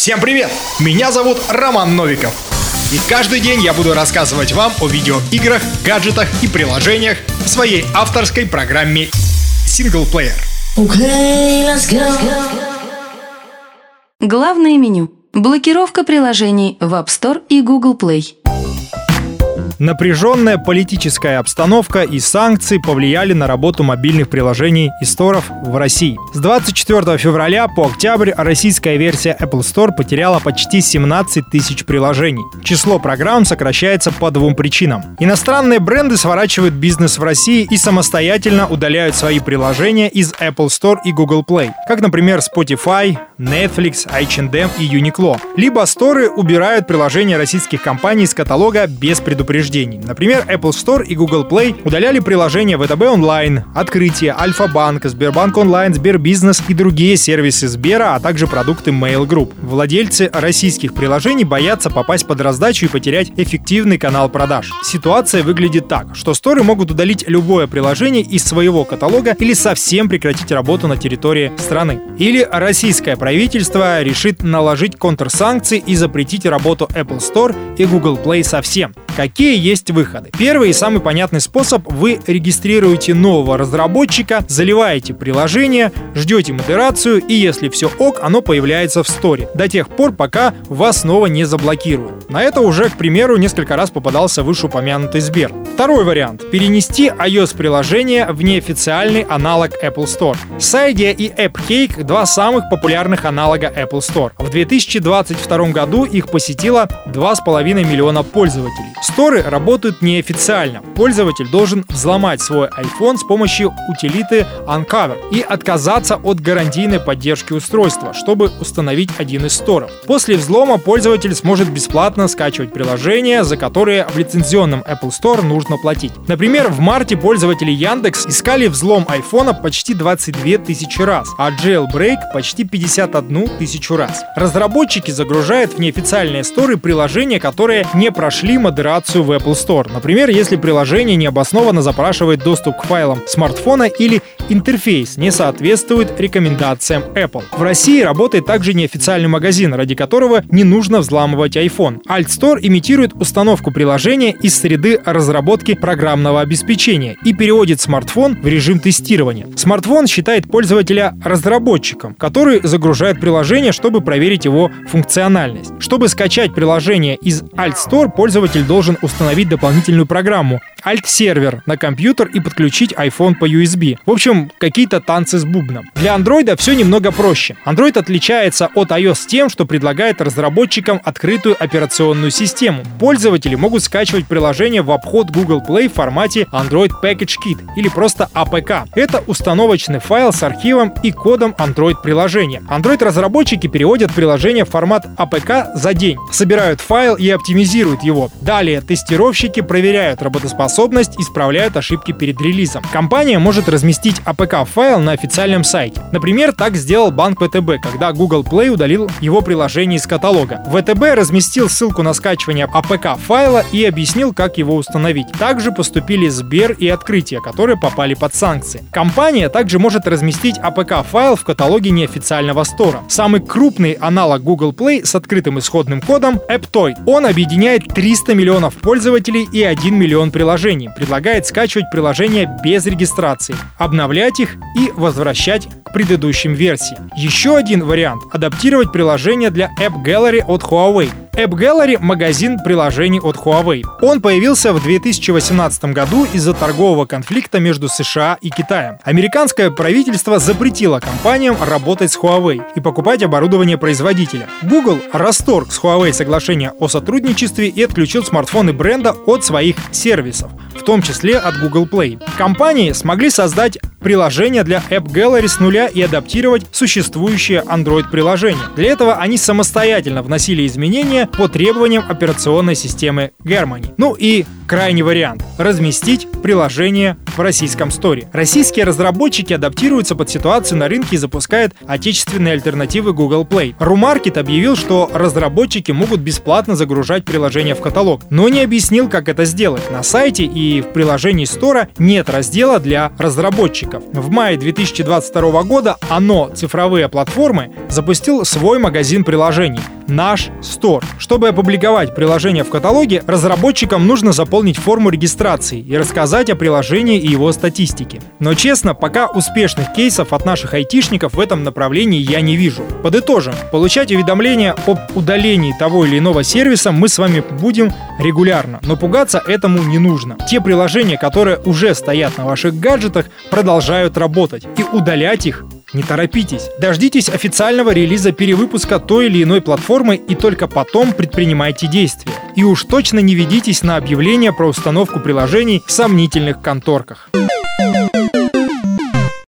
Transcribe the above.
Всем привет! Меня зовут Роман Новиков. И каждый день я буду рассказывать вам о видеоиграх, гаджетах и приложениях в своей авторской программе Player. Okay. Главное меню. Блокировка приложений в App Store и Google Play. Напряженная политическая обстановка и санкции повлияли на работу мобильных приложений и сторов в России. С 24 февраля по октябрь российская версия Apple Store потеряла почти 17 тысяч приложений. Число программ сокращается по двум причинам. Иностранные бренды сворачивают бизнес в России и самостоятельно удаляют свои приложения из Apple Store и Google Play, как, например, Spotify, Netflix, H&M и Uniqlo. Либо сторы убирают приложения российских компаний из каталога без предупреждения учреждений. Например, Apple Store и Google Play удаляли приложения ВТБ онлайн, Открытие, Альфа-банк, Сбербанк онлайн, Сбербизнес и другие сервисы Сбера, а также продукты Mail Group. Владельцы российских приложений боятся попасть под раздачу и потерять эффективный канал продаж. Ситуация выглядит так, что сторы могут удалить любое приложение из своего каталога или совсем прекратить работу на территории страны. Или российское правительство решит наложить контрсанкции и запретить работу Apple Store и Google Play совсем. Какие есть выходы? Первый и самый понятный способ – вы регистрируете нового разработчика, заливаете приложение, ждете модерацию, и если все ок, оно появляется в сторе. До тех пор, пока вас снова не заблокируют. На это уже, к примеру, несколько раз попадался вышеупомянутый Сбер. Второй вариант – перенести iOS-приложение в неофициальный аналог Apple Store. Cydia и AppCake – два самых популярных аналога Apple Store. В 2022 году их посетило 2,5 миллиона пользователей. Сторы работают неофициально. Пользователь должен взломать свой iPhone с помощью утилиты Uncover и отказаться от гарантийной поддержки устройства, чтобы установить один из сторов. После взлома пользователь сможет бесплатно скачивать приложения, за которые в лицензионном Apple Store нужно платить. Например, в марте пользователи Яндекс искали взлом iPhone почти 22 тысячи раз, а Jailbreak почти 51 тысячу раз. Разработчики загружают в неофициальные сторы приложения, которые не прошли модерацию в Apple Store. Например, если приложение необоснованно запрашивает доступ к файлам смартфона или интерфейс не соответствует рекомендациям Apple. В России работает также неофициальный магазин, ради которого не нужно взламывать iPhone. Alt Store имитирует установку приложения из среды разработки программного обеспечения и переводит смартфон в режим тестирования. Смартфон считает пользователя разработчиком, который загружает приложение, чтобы проверить его функциональность. Чтобы скачать приложение из Alt Store, пользователь должен установить дополнительную программу Alt-сервер на компьютер и подключить iPhone по USB. В общем, какие-то танцы с бубном. Для Android все немного проще. Android отличается от iOS тем, что предлагает разработчикам открытую операционную систему. Пользователи могут скачивать приложение в обход Google Play в формате Android Package Kit или просто APK. Это установочный файл с архивом и кодом Android приложения. Android-разработчики переводят приложение в формат APK за день, собирают файл и оптимизируют его. Далее тестировщики проверяют работоспособность способность исправляют ошибки перед релизом. Компания может разместить APK-файл на официальном сайте. Например, так сделал банк ВТБ, когда Google Play удалил его приложение из каталога. ВТБ разместил ссылку на скачивание APK-файла и объяснил, как его установить. Также поступили Сбер и Открытие, которые попали под санкции. Компания также может разместить APK-файл в каталоге неофициального стора. Самый крупный аналог Google Play с открытым исходным кодом AppToy. Он объединяет 300 миллионов пользователей и 1 миллион приложений, предлагает скачивать приложения без регистрации, обновлять их и возвращать предыдущим версиям. Еще один вариант – адаптировать приложение для App Gallery от Huawei. App Gallery – магазин приложений от Huawei. Он появился в 2018 году из-за торгового конфликта между США и Китаем. Американское правительство запретило компаниям работать с Huawei и покупать оборудование производителя. Google расторг с Huawei соглашение о сотрудничестве и отключил смартфоны бренда от своих сервисов в том числе от Google Play. Компании смогли создать приложение для App Gallery с нуля и адаптировать существующее Android-приложение. Для этого они самостоятельно вносили изменения по требованиям операционной системы Germany. Ну и крайний вариант – разместить приложение в российском сторе. Российские разработчики адаптируются под ситуацию на рынке и запускают отечественные альтернативы Google Play. Rumarket объявил, что разработчики могут бесплатно загружать приложение в каталог, но не объяснил, как это сделать. На сайте и в приложении стора нет раздела для разработчиков. В мае 2022 года оно, цифровые платформы, запустил свой магазин приложений – наш Store. Чтобы опубликовать приложение в каталоге, разработчикам нужно заполнить форму регистрации и рассказать о приложении и его статистике. Но честно, пока успешных кейсов от наших айтишников в этом направлении я не вижу. Подытожим, получать уведомления об удалении того или иного сервиса мы с вами будем регулярно, но пугаться этому не нужно. Те приложения, которые уже стоят на ваших гаджетах, продолжают работать, и удалять их не торопитесь. Дождитесь официального релиза перевыпуска той или иной платформы и только потом предпринимайте действия. И уж точно не ведитесь на объявления про установку приложений в сомнительных конторках.